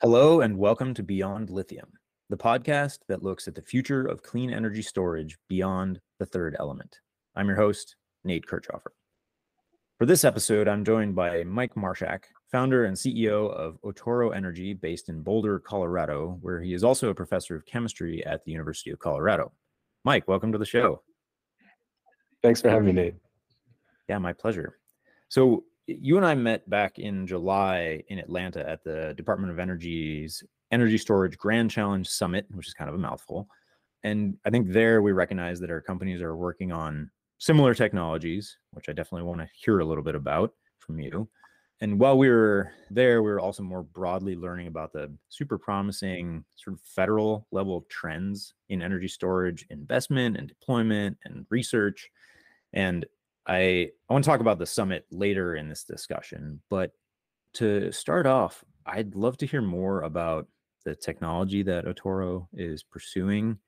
Hello, and welcome to Beyond Lithium, the podcast that looks at the future of clean energy storage beyond the third element. I'm your host, Nate Kirchhofer. For this episode, I'm joined by Mike Marshak, founder and CEO of Otoro Energy based in Boulder, Colorado, where he is also a professor of chemistry at the University of Colorado. Mike, welcome to the show. Thanks for having me, Nate. Yeah, my pleasure. So, you and I met back in July in Atlanta at the Department of Energy's Energy Storage Grand Challenge Summit, which is kind of a mouthful. And I think there we recognize that our companies are working on similar technologies, which I definitely want to hear a little bit about from you. And while we were there, we were also more broadly learning about the super promising sort of federal level trends in energy storage investment and deployment and research. And I, I want to talk about the summit later in this discussion, but to start off, I'd love to hear more about the technology that Otoro is pursuing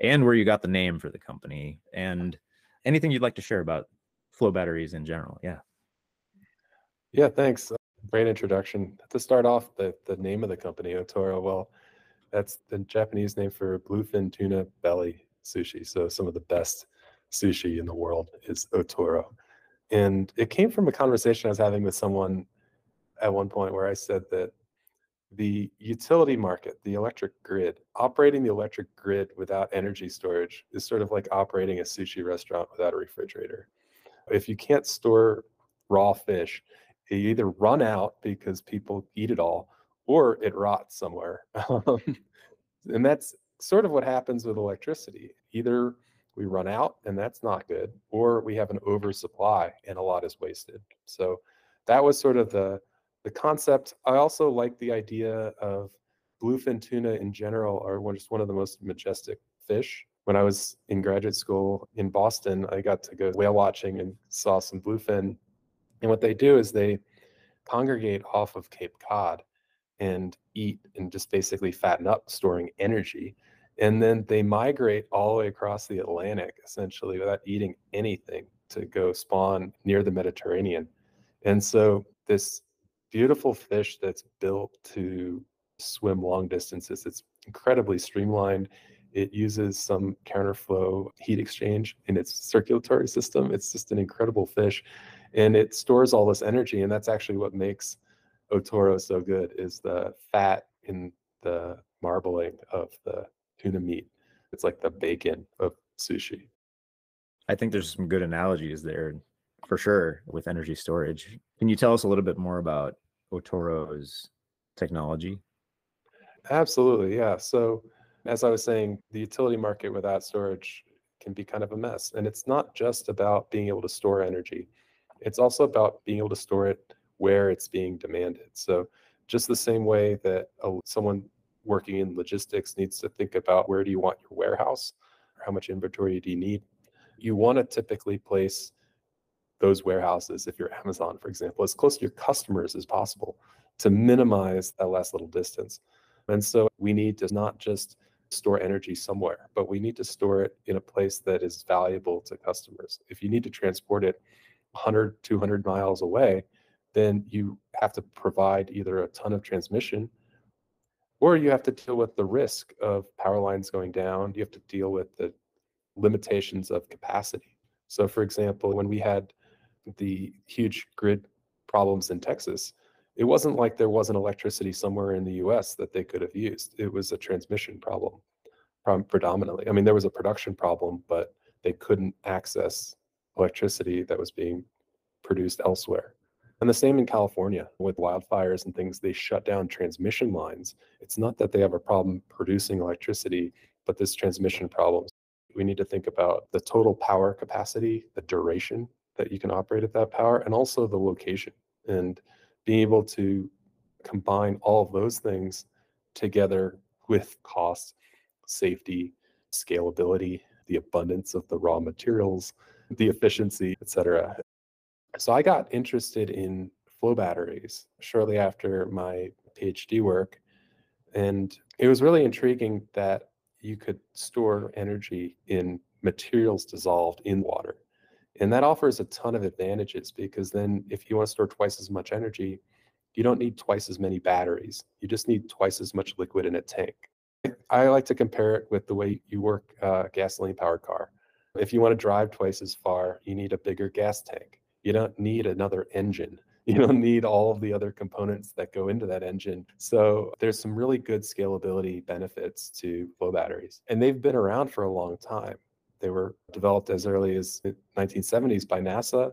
and where you got the name for the company and anything you'd like to share about flow batteries in general. Yeah. Yeah, thanks. Uh, great introduction. To start off, the, the name of the company, Otoro, well, that's the Japanese name for bluefin tuna belly sushi. So some of the best sushi in the world is Otoro. And it came from a conversation I was having with someone at one point where I said that the utility market, the electric grid, operating the electric grid without energy storage is sort of like operating a sushi restaurant without a refrigerator. If you can't store raw fish, you either run out because people eat it all or it rots somewhere. and that's sort of what happens with electricity. Either we run out and that's not good or we have an oversupply and a lot is wasted. So that was sort of the the concept. I also like the idea of bluefin tuna in general are one, just one of the most majestic fish. When i was in graduate school in boston i got to go whale watching and saw some bluefin and what they do is they congregate off of cape cod and eat and just basically fatten up storing energy and then they migrate all the way across the Atlantic essentially without eating anything to go spawn near the Mediterranean. And so this beautiful fish that's built to swim long distances, it's incredibly streamlined. It uses some counterflow heat exchange in its circulatory system. It's just an incredible fish and it stores all this energy and that's actually what makes otoro so good is the fat in the marbling of the tuna meat. It's like the bacon of sushi. I think there's some good analogies there for sure with energy storage. Can you tell us a little bit more about Otoro's technology? Absolutely, yeah. So, as I was saying, the utility market without storage can be kind of a mess. And it's not just about being able to store energy, it's also about being able to store it where it's being demanded. So, just the same way that someone working in logistics needs to think about where do you want your warehouse or how much inventory do you need. You want to typically place those warehouses, if you're Amazon, for example, as close to your customers as possible to minimize that last little distance. And so we need to not just store energy somewhere, but we need to store it in a place that is valuable to customers. If you need to transport it 100, 200 miles away, then you have to provide either a ton of transmission or you have to deal with the risk of power lines going down. You have to deal with the limitations of capacity. So, for example, when we had the huge grid problems in Texas, it wasn't like there wasn't electricity somewhere in the US that they could have used. It was a transmission problem predominantly. I mean, there was a production problem, but they couldn't access electricity that was being produced elsewhere. And the same in California with wildfires and things, they shut down transmission lines. It's not that they have a problem producing electricity, but this transmission problem. We need to think about the total power capacity, the duration that you can operate at that power, and also the location. And being able to combine all of those things together with cost, safety, scalability, the abundance of the raw materials, the efficiency, et cetera. So I got interested in flow batteries shortly after my PhD work. And it was really intriguing that you could store energy in materials dissolved in water. And that offers a ton of advantages because then if you want to store twice as much energy, you don't need twice as many batteries. You just need twice as much liquid in a tank. I like to compare it with the way you work a gasoline powered car. If you want to drive twice as far, you need a bigger gas tank. You don't need another engine. You don't need all of the other components that go into that engine. So there's some really good scalability benefits to flow batteries. And they've been around for a long time. They were developed as early as the 1970s by NASA.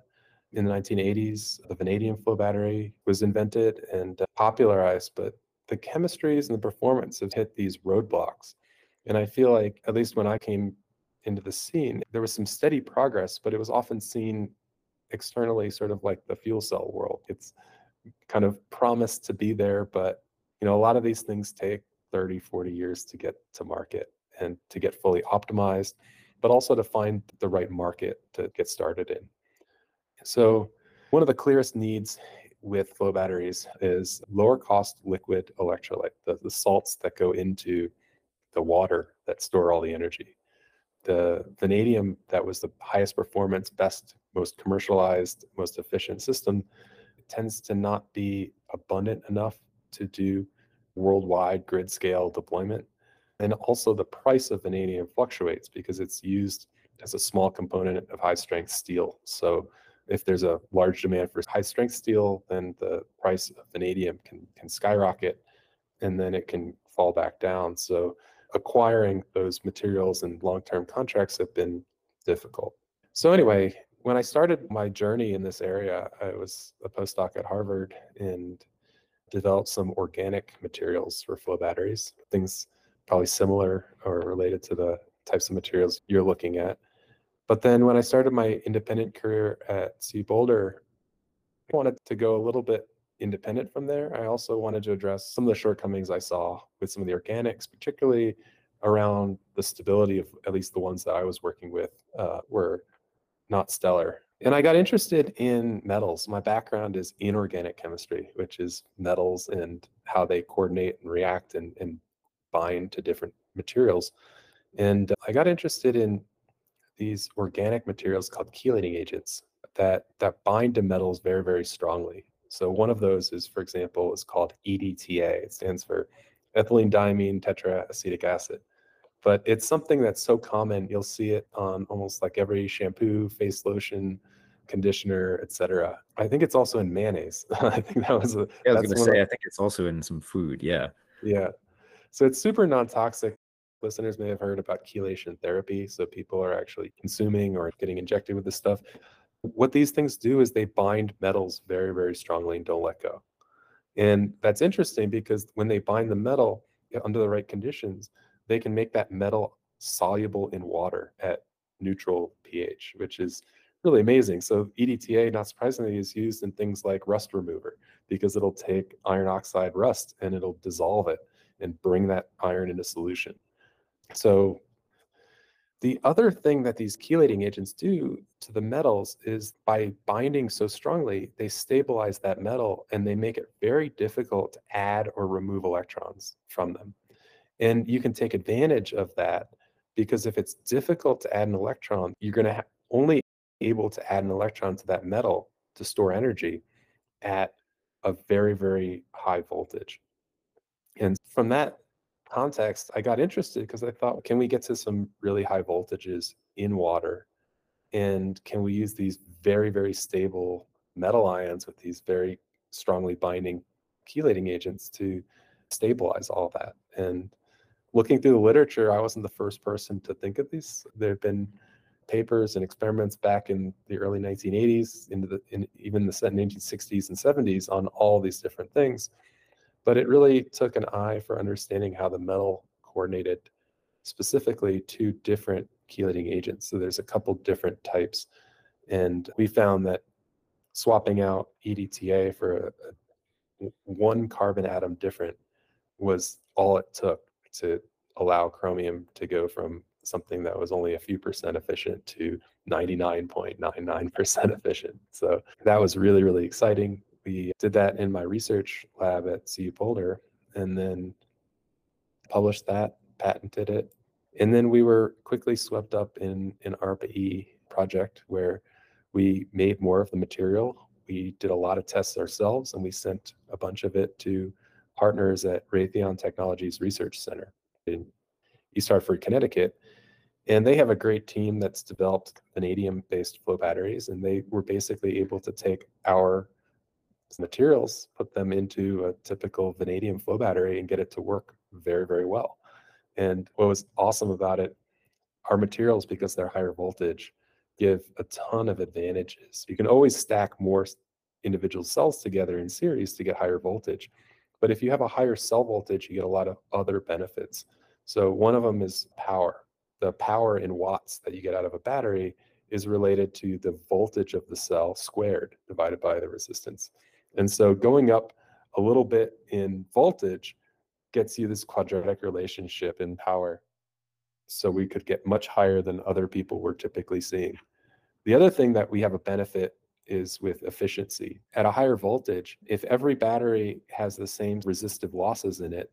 In the 1980s, the vanadium flow battery was invented and uh, popularized, but the chemistries and the performance have hit these roadblocks. And I feel like, at least when I came into the scene, there was some steady progress, but it was often seen externally, sort of like the fuel cell world. It's kind of promised to be there, but you know, a lot of these things take 30, 40 years to get to market and to get fully optimized, but also to find the right market to get started in. So, one of the clearest needs with flow batteries is lower cost liquid electrolyte, the, the salts that go into the water that store all the energy. The vanadium that was the highest performance, best, most commercialized, most efficient system tends to not be abundant enough to do worldwide grid scale deployment. And also the price of vanadium fluctuates because it's used as a small component of high strength steel. So if there's a large demand for high strength steel, then the price of vanadium can, can skyrocket and then it can fall back down. So acquiring those materials and long-term contracts have been difficult. So anyway, when I started my journey in this area, I was a postdoc at Harvard and developed some organic materials for flow batteries, things probably similar or related to the types of materials you're looking at. But then when I started my independent career at CU Boulder, I wanted to go a little bit independent from there. I also wanted to address some of the shortcomings I saw with some of the organics, particularly around the stability of at least the ones that I was working with uh, were not stellar. And I got interested in metals. My background is inorganic chemistry, which is metals and how they coordinate and react and, and bind to different materials. And uh, I got interested in these organic materials called chelating agents that that bind to metals very very strongly. So one of those is, for example, is called EDTA. It stands for ethylene diamine tetraacetic acid. But it's something that's so common, you'll see it on almost like every shampoo, face lotion, conditioner, etc. I think it's also in mayonnaise. I think that was a. Yeah, I was going to say, of, I think it's also in some food. Yeah. Yeah. So it's super non-toxic listeners may have heard about chelation therapy. So people are actually consuming or getting injected with this stuff. What these things do is they bind metals very, very strongly and don't let go. And that's interesting because when they bind the metal under the right conditions, they can make that metal soluble in water at neutral pH, which is really amazing. So EDTA, not surprisingly, is used in things like rust remover because it'll take iron oxide rust and it'll dissolve it and bring that iron into solution. So the other thing that these chelating agents do to the metals is by binding so strongly, they stabilize that metal and they make it very difficult to add or remove electrons from them. And you can take advantage of that because if it's difficult to add an electron, you're going to ha- only able to add an electron to that metal to store energy at a very, very high voltage. And from that context, I got interested because I thought, can we get to some really high voltages in water? And can we use these very, very stable metal ions with these very strongly binding chelating agents to stabilize all that? And looking through the literature, I wasn't the first person to think of these. There have been papers and experiments back in the early 1980s, into the in even the 1960s and 70s on all these different things. But it really took an eye for understanding how the metal coordinated specifically to different chelating agents. So there's a couple different types. And we found that swapping out EDTA for a, a one carbon atom different was all it took to allow chromium to go from something that was only a few percent efficient to 99.99% efficient. So that was really, really exciting we did that in my research lab at CU Boulder and then published that, patented it. And then we were quickly swept up in an ARPA-E project where we made more of the material we did a lot of tests ourselves and we sent a bunch of it to partners at Raytheon Technologies Research Center in East Hartford, Connecticut. And they have a great team that's developed vanadium based flow batteries. And they were basically able to take our materials, put them into a typical vanadium flow battery and get it to work very, very well. And what was awesome about it, our materials, because they're higher voltage, give a ton of advantages. You can always stack more individual cells together in series to get higher voltage. But if you have a higher cell voltage, you get a lot of other benefits. So one of them is power. The power in watts that you get out of a battery is related to the voltage of the cell squared divided by the resistance. And so going up a little bit in voltage gets you this quadratic relationship in power. So we could get much higher than other people were typically seeing. The other thing that we have a benefit is with efficiency. At a higher voltage, if every battery has the same resistive losses in it,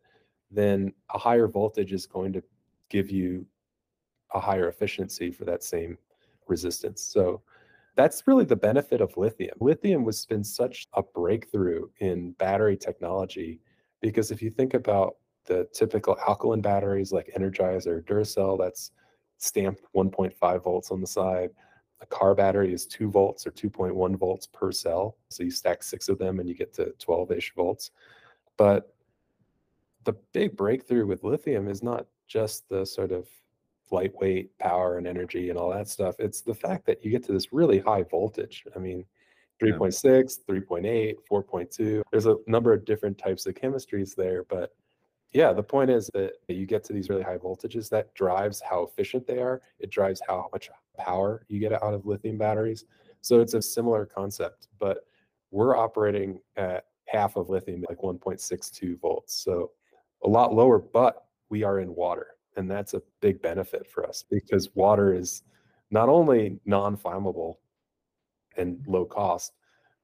then a higher voltage is going to give you a higher efficiency for that same resistance. So that's really the benefit of lithium. Lithium has been such a breakthrough in battery technology because if you think about the typical alkaline batteries like Energizer, Duracell, that's stamped 1.5 volts on the side. A car battery is 2 volts or 2.1 volts per cell. So you stack six of them and you get to 12 ish volts. But the big breakthrough with lithium is not just the sort of lightweight power and energy and all that stuff. It's the fact that you get to this really high voltage. I mean, 3.6, 3.8, 4.2. There's a number of different types of chemistries there, but yeah, the point is that you get to these really high voltages that drives how efficient they are. It drives how much power you get out of lithium batteries. So it's a similar concept, but we're operating at half of lithium, like 1.62 volts. So a lot lower, but we are in water. And that's a big benefit for us because water is not only non flammable and low cost,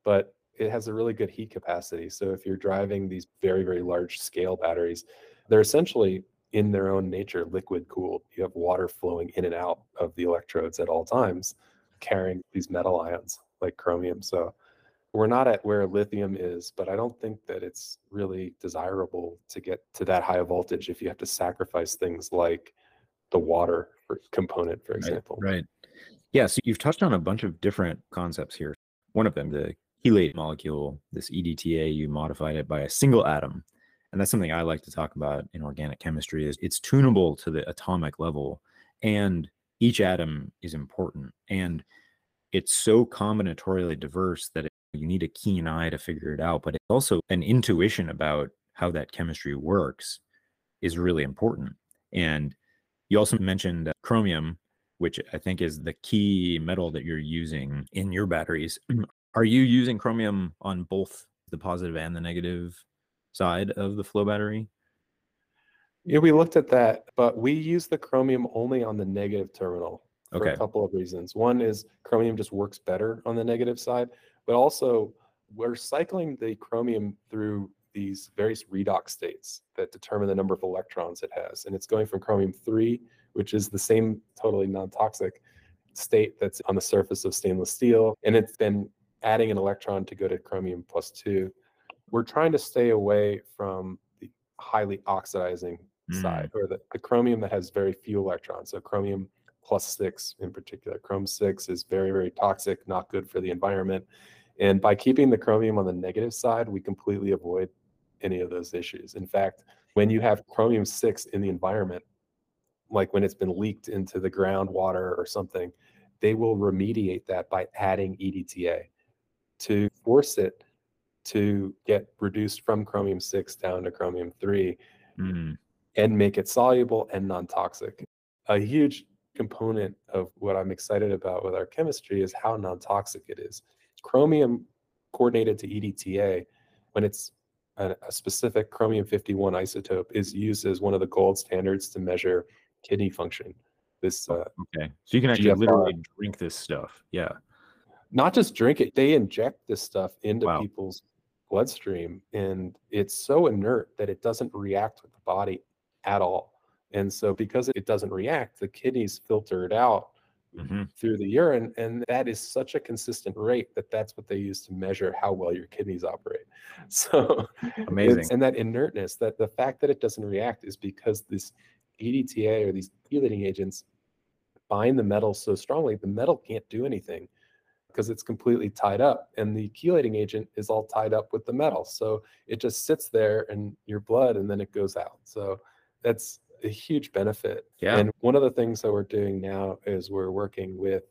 but it has a really good heat capacity. So if you're driving these very, very large scale batteries, they're essentially in their own nature liquid cooled. You have water flowing in and out of the electrodes at all times, carrying these metal ions like chromium. So we're not at where lithium is, but I don't think that it's really desirable to get to that high voltage if you have to sacrifice things like the water for component, for example. Right. right. Yeah. So you've touched on a bunch of different concepts here. One of them, the chelate molecule, this EDTA, you modified it by a single atom. And that's something I like to talk about in organic chemistry is it's tunable to the atomic level and each atom is important and it's so combinatorially diverse that it, you need a keen eye to figure it out but it's also an intuition about how that chemistry works is really important. And you also mentioned uh, chromium which i think is the key metal that you're using in your batteries. Are you using chromium on both the positive and the negative side of the flow battery? Yeah, we looked at that, but we use the chromium only on the negative terminal for okay. a couple of reasons. One is chromium just works better on the negative side, but also we're cycling the chromium through these various redox states that determine the number of electrons it has. And it's going from chromium 3, which is the same totally non toxic state that's on the surface of stainless steel. And it's been adding an electron to go to chromium plus two. We're trying to stay away from the highly oxidizing mm. side or the, the chromium that has very few electrons. So chromium plus six in particular. Chrome six is very, very toxic, not good for the environment. And by keeping the chromium on the negative side, we completely avoid any of those issues. In fact, when you have chromium six in the environment, like when it's been leaked into the groundwater or something, they will remediate that by adding EDTA to force it to get reduced from chromium 6 down to chromium 3 mm. and make it soluble and non-toxic a huge component of what i'm excited about with our chemistry is how non-toxic it is chromium coordinated to edta when it's a, a specific chromium 51 isotope is used as one of the gold standards to measure kidney function this uh, okay so you can actually GFR. literally drink this stuff yeah not just drink it, they inject this stuff into wow. people's bloodstream and it's so inert that it doesn't react with the body at all. And so because it doesn't react, the kidneys filter it out mm-hmm. through the urine. And that is such a consistent rate that that's what they use to measure how well your kidneys operate. So amazing. And that inertness, that the fact that it doesn't react is because this EDTA or these chelating agents bind the metal so strongly, the metal can't do anything because it's completely tied up. And the chelating agent is all tied up with the metal. So it just sits there in your blood and then it goes out. So that's a huge benefit. Yeah. And one of the things that we're doing now is we're working with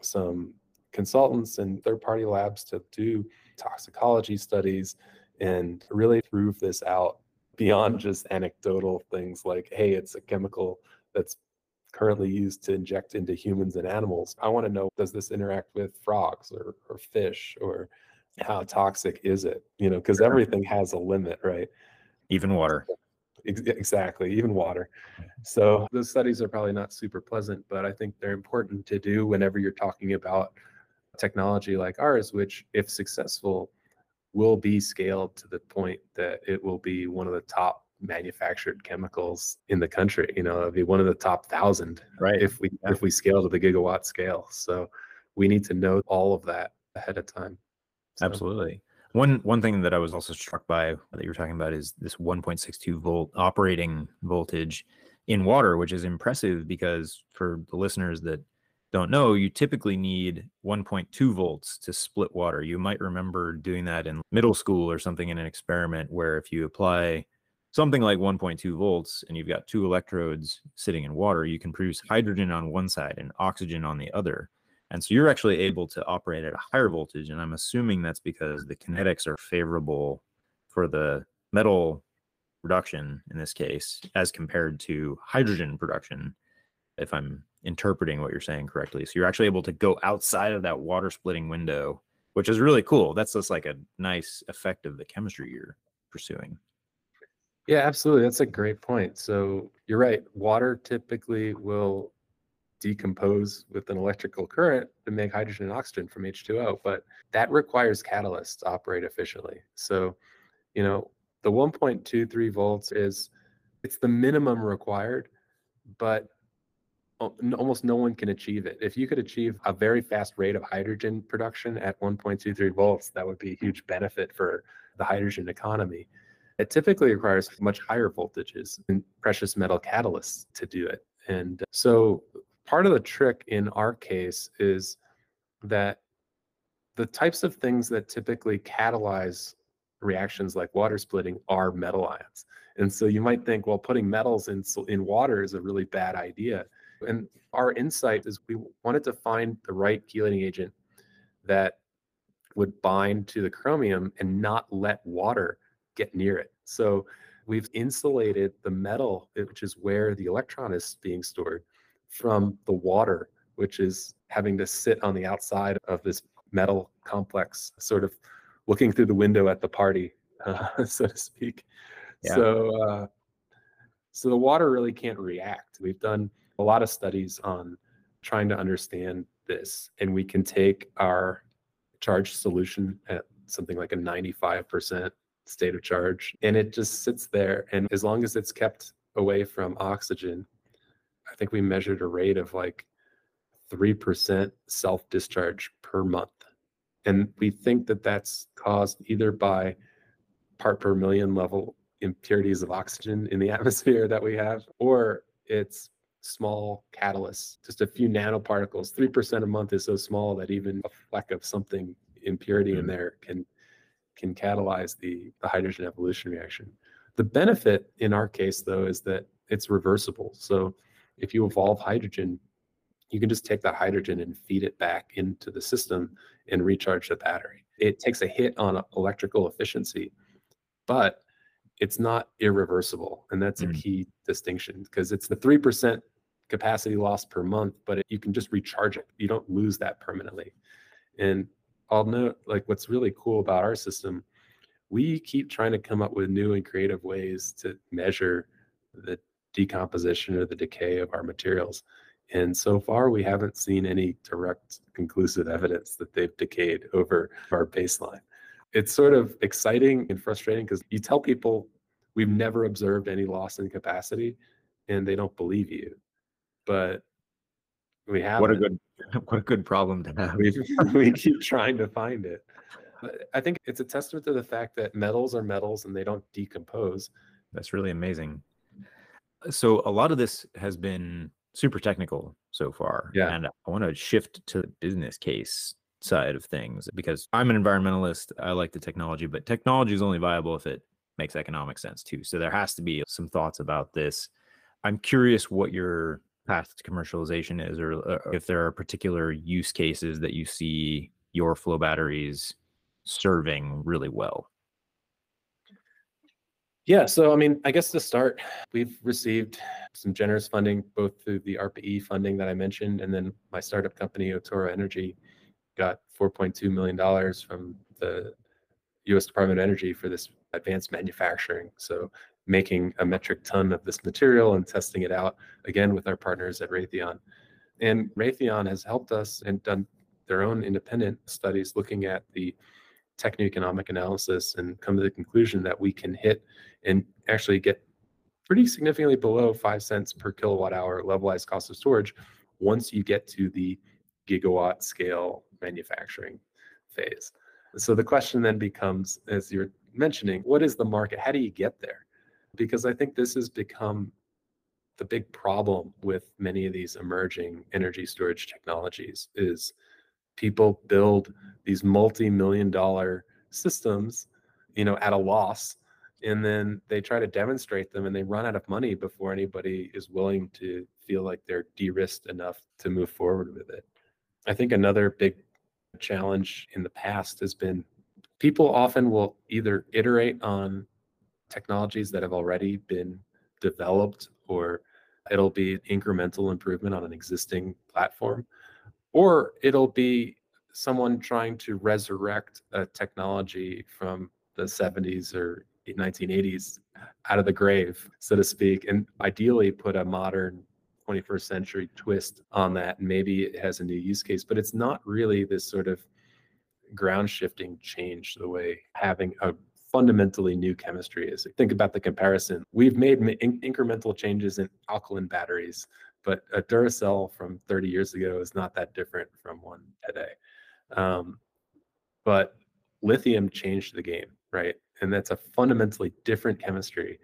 some consultants and third party labs to do toxicology studies and really prove this out beyond just anecdotal things like, hey, it's a chemical that's currently used to inject into humans and animals. I want to know does this interact with frogs or, or fish or how toxic is it? You know, because everything has a limit, right? Even water. Exactly, even water. So those studies are probably not super pleasant, but I think they're important to do whenever you're talking about technology like ours, which, if successful, will be scaled to the point that it will be one of the top manufactured chemicals in the country. You know, it'd be one of the top thousand, right? If we yeah. if we scale to the gigawatt scale, so we need to know all of that ahead of time. So. Absolutely. One one thing that I was also struck by that you were talking about is this 1.62 volt operating voltage in water, which is impressive because for the listeners that don't know, you typically need 1.2 volts to split water. You might remember doing that in middle school or something in an experiment where if you apply something like 1.2 volts and you've got two electrodes sitting in water, you can produce hydrogen on one side and oxygen on the other. And so you're actually able to operate at a higher voltage. And I'm assuming that's because the kinetics are favorable for the metal production in this case, as compared to hydrogen production, if I'm interpreting what you're saying correctly. So you're actually able to go outside of that water splitting window, which is really cool. That's just like a nice effect of the chemistry you're pursuing. Yeah, absolutely. That's a great point. So you're right. Water typically will decompose with an electrical current to make hydrogen and oxygen from H2O, but that requires catalysts to operate efficiently. So, you know, the 1.23 volts is it's the minimum required, but almost no one can achieve it. If you could achieve a very fast rate of hydrogen production at 1.23 volts, that would be a huge benefit for the hydrogen economy. It typically requires much higher voltages and precious metal catalysts to do it. And uh, so part of the trick in our case is that the types of things that typically catalyze reactions like water splitting are metal ions. And so you might think, well, putting metals in, in water is a really bad idea. And our insight is we wanted to find the right chelating agent that would bind to the chromium and not let water get near it. So we've insulated the metal, which is where the electron is being stored, from the water, which is having to sit on the outside of this metal complex, sort of looking through the window at the party, uh, so to speak. Yeah. So, uh, so the water really can't react. We've done a lot of studies on trying to understand this, and we can take our charged solution at something like a 95% state of charge. And it just sits there. And as long as it's kept away from oxygen, I think we measured a rate of like 3% self discharge per month. And we think that that's caused either by part per million level impurities of oxygen in the atmosphere that we have, or it's small catalysts, just a few nanoparticles. 3% a month is so small that even a fleck of something impurity mm-hmm. in there can can catalyze the, the hydrogen evolution reaction. The benefit in our case, though, is that it's reversible. So if you evolve hydrogen, you can just take that hydrogen and feed it back into the system and recharge the battery. It takes a hit on electrical efficiency, but it's not irreversible. And that's mm. a key distinction because it's the 3% capacity loss per month, but it, you can just recharge it. You don't lose that permanently. And I'll note like what's really cool about our system, we keep trying to come up with new and creative ways to measure the decomposition or the decay of our materials. And so far, we haven't seen any direct conclusive evidence that they've decayed over our baseline. It's sort of exciting and frustrating because you tell people we've never observed any loss in capacity and they don't believe you. But We have what a good what a good problem to have. we we keep trying to find it. I think it's a testament to the fact that metals are metals and they don't decompose. That's really amazing. So a lot of this has been super technical so far. Yeah. And I want to shift to the business case side of things because I'm an environmentalist. I like the technology, but technology is only viable if it makes economic sense too. So there has to be some thoughts about this. I'm curious what your path to commercialization is, or, or if there are particular use cases that you see your flow batteries serving really well. Yeah, so I mean, I guess to start, we've received some generous funding both through the ARPA-E funding that I mentioned, and then my startup company, Otoro Energy, got $4.2 million from the US Department of Energy for this advanced manufacturing. So making a metric ton of this material and testing it out again with our partners at Raytheon. And Raytheon has helped us and done their own independent studies looking at the techno-economic analysis and come to the conclusion that we can hit and actually get pretty significantly below five cents per kilowatt hour levelized cost of storage once you get to the gigawatt scale manufacturing phase. So the question then becomes, as you're mentioning, what is the market? How do you get there? Because I think this has become the big problem with many of these emerging energy storage technologies is people build these multi-million dollar systems, you know, at a loss and then they try to demonstrate them and they run out of money before anybody is willing to feel like they're de-risked enough to move forward with it. I think another big challenge in the past has been people often will either iterate on technologies that have already been developed or it'll be incremental improvement on an existing platform or it'll be someone trying to resurrect a technology from the 70s or 1980s out of the grave, so to speak, and ideally put a modern 21st century twist on that. And maybe it has a new use case, but it's not really this sort of ground shifting change the way having a fundamentally new chemistry is. Think about the comparison. We've made in- incremental changes in alkaline batteries, but a Duracell from 30 years ago is not that different from one today. Um, but lithium changed the game, right? And that's a fundamentally different chemistry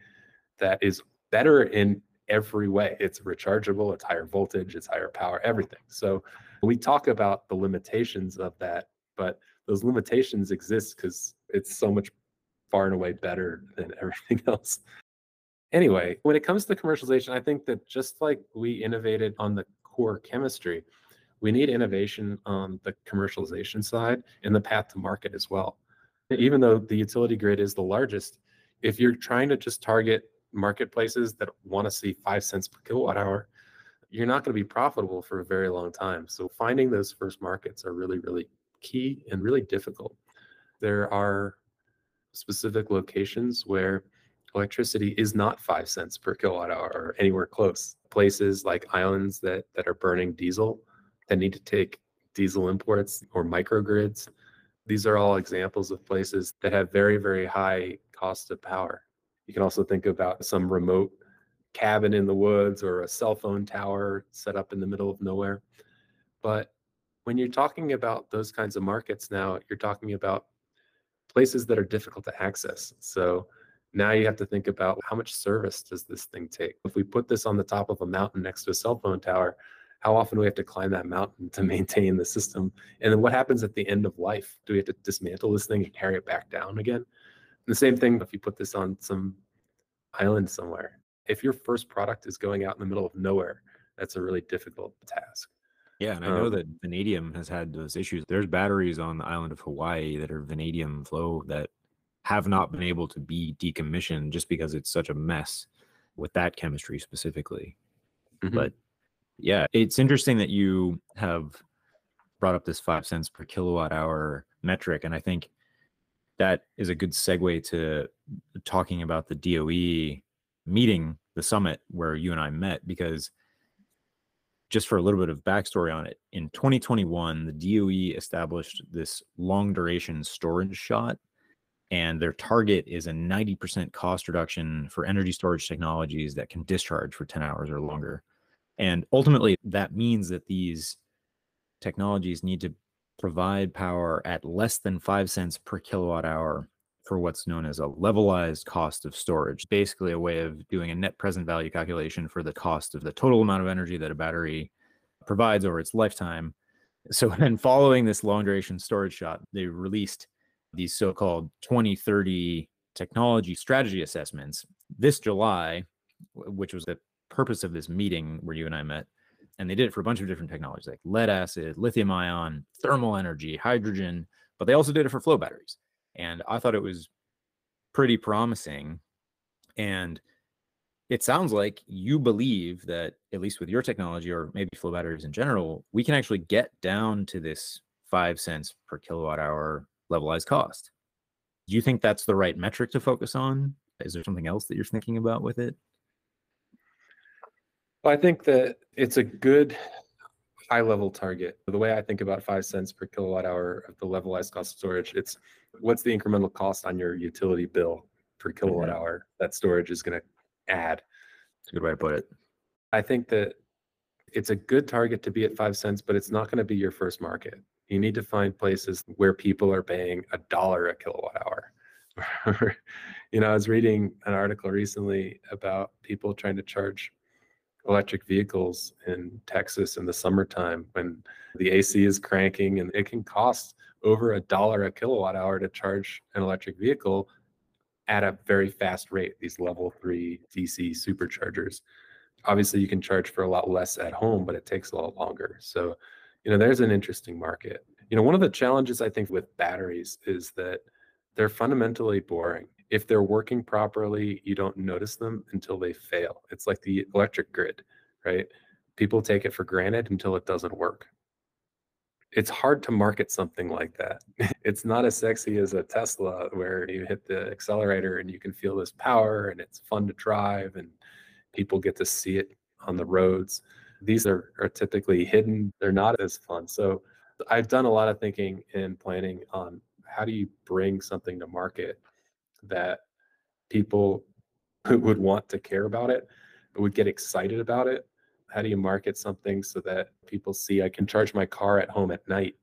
that is better in every way. It's rechargeable, it's higher voltage, it's higher power, everything. So we talk about the limitations of that, but those limitations exist because it's so much far and away better than everything else. Anyway, when it comes to commercialization, I think that just like we innovated on the core chemistry, we need innovation on the commercialization side and the path to market as well even though the utility grid is the largest, if you're trying to just target marketplaces that want to see five cents per kilowatt hour, you're not going to be profitable for a very long time. So finding those first markets are really, really key and really difficult. There are specific locations where electricity is not five cents per kilowatt hour or anywhere close. Places like islands that that are burning diesel that need to take diesel imports or microgrids these are all examples of places that have very, very high cost of power. You can also think about some remote cabin in the woods or a cell phone tower set up in the middle of nowhere. But when you're talking about those kinds of markets now, you're talking about places that are difficult to access. So now you have to think about how much service does this thing take? If we put this on the top of a mountain next to a cell phone tower, how often do we have to climb that mountain to maintain the system? And then what happens at the end of life? Do we have to dismantle this thing and carry it back down again? And the same thing if you put this on some island somewhere. If your first product is going out in the middle of nowhere, that's a really difficult task. Yeah, and I know um, that vanadium has had those issues. There's batteries on the island of Hawaii that are vanadium flow that have not been able to be decommissioned just because it's such a mess with that chemistry specifically. Mm-hmm. But yeah, it's interesting that you have brought up this five cents per kilowatt hour metric. And I think that is a good segue to talking about the DOE meeting, the summit where you and I met, because just for a little bit of backstory on it, in 2021, the DOE established this long duration storage shot, and their target is a 90% cost reduction for energy storage technologies that can discharge for 10 hours or longer. And ultimately, that means that these technologies need to provide power at less than five cents per kilowatt hour for what's known as a levelized cost of storage, basically a way of doing a net present value calculation for the cost of the total amount of energy that a battery provides over its lifetime. So, then following this long duration storage shot, they released these so called 2030 technology strategy assessments this July, which was the purpose of this meeting where you and I met. And they did it for a bunch of different technologies like lead acid, lithium ion, thermal energy, hydrogen, but they also did it for flow batteries. And I thought it was pretty promising. And it sounds like you believe that, at least with your technology or maybe flow batteries in general, we can actually get down to this five cents per kilowatt hour levelized cost. Do you think that's the right metric to focus on? Is there something else that you're thinking about with it? Well, I think that it's a good high level target. The way I think about five cents per kilowatt hour of the levelized cost of storage, it's what's the incremental cost on your utility bill per kilowatt mm-hmm. hour that storage is going to add. It's a good way to put it. I think that it's a good target to be at five cents, but it's not going to be your first market. You need to find places where people are paying a dollar a kilowatt hour. you know, I was reading an article recently about people trying to charge electric vehicles in Texas in the summertime when the AC is cranking and it can cost over a dollar a kilowatt hour to charge an electric vehicle at a very fast rate, these level three DC superchargers. Obviously, you can charge for a lot less at home, but it takes a lot longer. So, you know, there's an interesting market. You know, one of the challenges I think with batteries is that they're fundamentally boring if they're working properly, you don't notice them until they fail. It's like the electric grid, right? People take it for granted until it doesn't work. It's hard to market something like that. It's not as sexy as a Tesla where you hit the accelerator and you can feel this power and it's fun to drive and people get to see it on the roads. These are, are typically hidden, they're not as fun. So I've done a lot of thinking and planning on how do you bring something to market that people would want to care about it, would get excited about it? How do you market something so that people see I can charge my car at home at night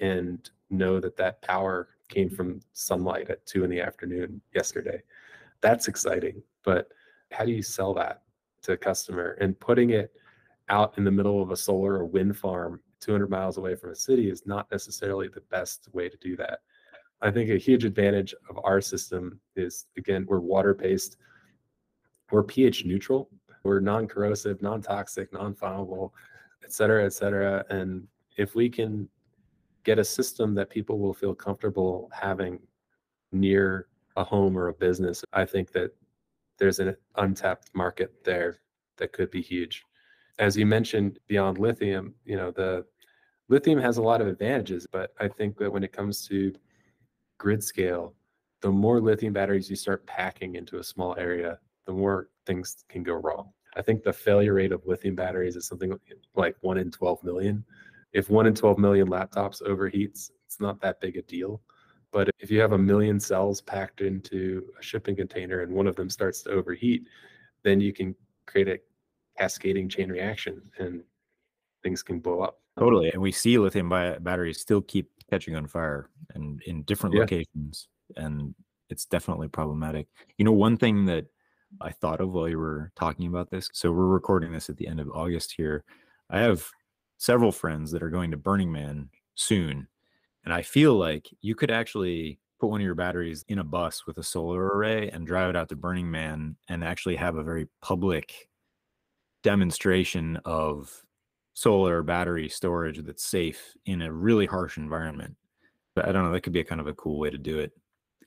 and know that that power came mm-hmm. from sunlight at two in the afternoon yesterday? That's exciting. But how do you sell that to a customer? And putting it out in the middle of a solar or wind farm 200 miles away from a city is not necessarily the best way to do that. I think a huge advantage of our system is again, we're water based, we're pH neutral, we're non corrosive, non toxic, non flammable, et cetera, et cetera. And if we can get a system that people will feel comfortable having near a home or a business, I think that there's an untapped market there that could be huge. As you mentioned, beyond lithium, you know, the lithium has a lot of advantages, but I think that when it comes to grid scale, the more lithium batteries you start packing into a small area, the more things can go wrong. I think the failure rate of lithium batteries is something like one in 12 million. If one in 12 million laptops overheats, it's not that big a deal. But if you have a million cells packed into a shipping container and one of them starts to overheat, then you can create a cascading chain reaction and things can blow up. Totally. And we see lithium batteries still keep catching on fire and in different yeah. locations. And it's definitely problematic. You know, one thing that I thought of while you were talking about this. So we're recording this at the end of August here. I have several friends that are going to Burning Man soon. And I feel like you could actually put one of your batteries in a bus with a solar array and drive it out to Burning Man and actually have a very public demonstration of solar battery storage that's safe in a really harsh environment. But I don't know, that could be a kind of a cool way to do it.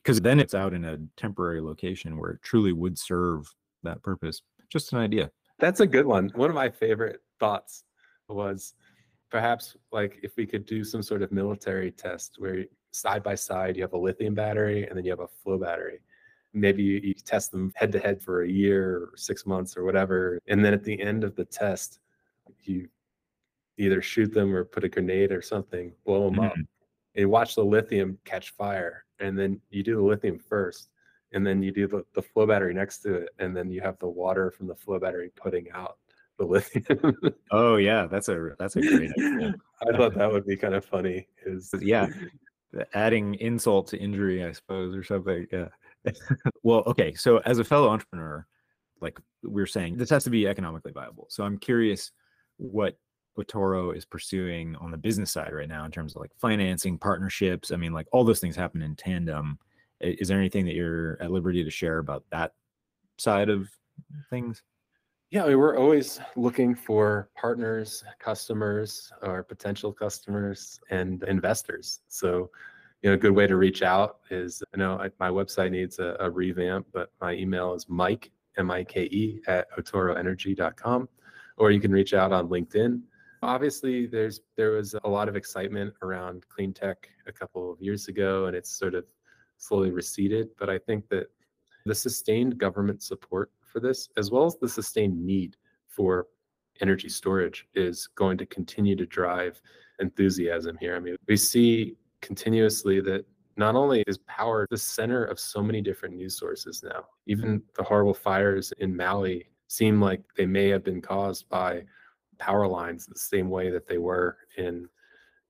Because then it's out in a temporary location where it truly would serve that purpose. Just an idea. That's a good one. One of my favorite thoughts was perhaps like if we could do some sort of military test where side by side you have a lithium battery and then you have a flow battery maybe you, you, test them head to head for a year or six months or whatever and then at the end of the test you either shoot them or put a grenade or something, blow them mm-hmm. up, and watch the lithium catch fire. And then you do the lithium first, and then you do the, the flow battery next to it, and then you have the water from the flow battery putting out the lithium. oh yeah, that's a that's a great idea. I thought that would be kind of funny. Is yeah, adding insult to injury, I suppose, or something. Yeah. well, okay. So as a fellow entrepreneur, like we are saying, this has to be economically viable. So I'm curious what Otoro is pursuing on the business side right now in terms of like financing, partnerships. I mean, like all those things happen in tandem. Is there anything that you're at liberty to share about that side of things? Yeah, I mean, we're always looking for partners, customers, or potential customers, and investors. So, you know, a good way to reach out is, you know, I, my website needs a, a, revamp, but my email is Mike M I K E at otoroenergy.com, or you can reach out on LinkedIn. Obviously, there's there was a lot of excitement around clean tech a couple of years ago, and it's sort of slowly receded. But I think that the sustained government support for this, as well as the sustained need for energy storage, is going to continue to drive enthusiasm here. I mean, we see continuously that not only is power the center of so many different news sources now, even the horrible fires in Maui seem like they may have been caused by power lines the same way that they were in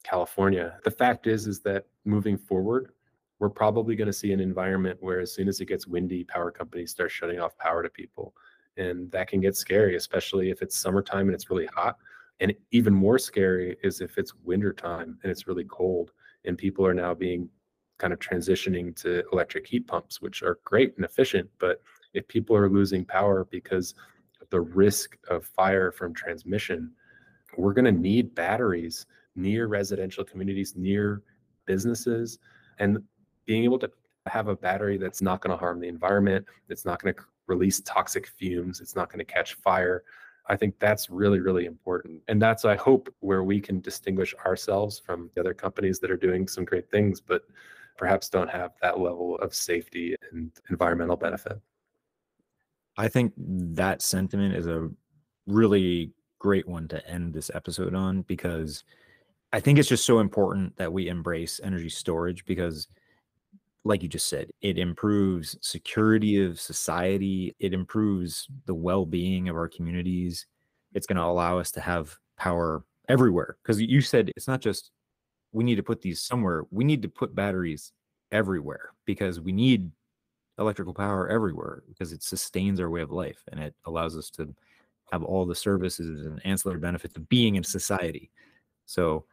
California. The fact is is that moving forward, we're probably going to see an environment where as soon as it gets windy, power companies start shutting off power to people. And that can get scary, especially if it's summertime and it's really hot. And even more scary is if it's wintertime and it's really cold and people are now being kind of transitioning to electric heat pumps, which are great and efficient. But if people are losing power because the risk of fire from transmission, we're going to need batteries near residential communities, near businesses. And being able to have a battery that's not going to harm the environment, it's not going to release toxic fumes, it's not going to catch fire. I think that's really, really important. And that's, I hope, where we can distinguish ourselves from the other companies that are doing some great things, but perhaps don't have that level of safety and environmental benefit. I think that sentiment is a really great one to end this episode on because I think it's just so important that we embrace energy storage because like you just said, it improves security of society. It improves the well-being of our communities. It's going to allow us to have power everywhere. Because you said it's not just we need to put these somewhere. We need to put batteries everywhere because we need electrical power everywhere because it sustains our way of life and it allows us to have all the services and ancillary benefits of being in society. So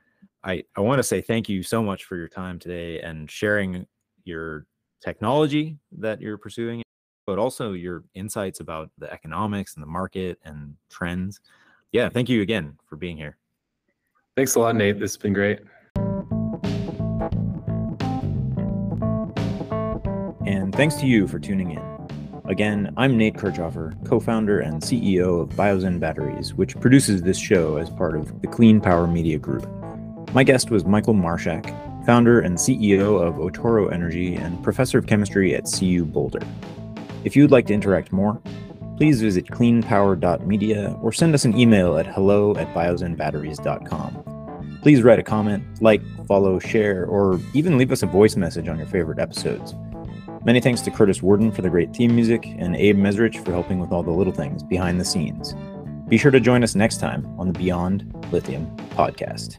I, I want to say thank you so much for your time today and sharing your technology that you're pursuing, but also your insights about the economics and the market and trends. Yeah, thank you again for being here. Thanks a lot, Nate. This has been great. And thanks to you for tuning in. Again, I'm Nate Kirchhofer, co founder and CEO of Biozen Batteries, which produces this show as part of the Clean Power Media Group. My guest was Michael Marshak, founder and CEO of Otoro Energy and professor of chemistry at CU Boulder. If you'd like to interact more, please visit cleanpower.media or send us an email at hello at biozenbatteries.com. Please write a comment, like, follow, share, or even leave us a voice message on your favorite episodes. Many thanks to Curtis Worden for the great theme music and Abe Mesrich for helping with all the little things behind the scenes. Be sure to join us next time on the Beyond Lithium podcast.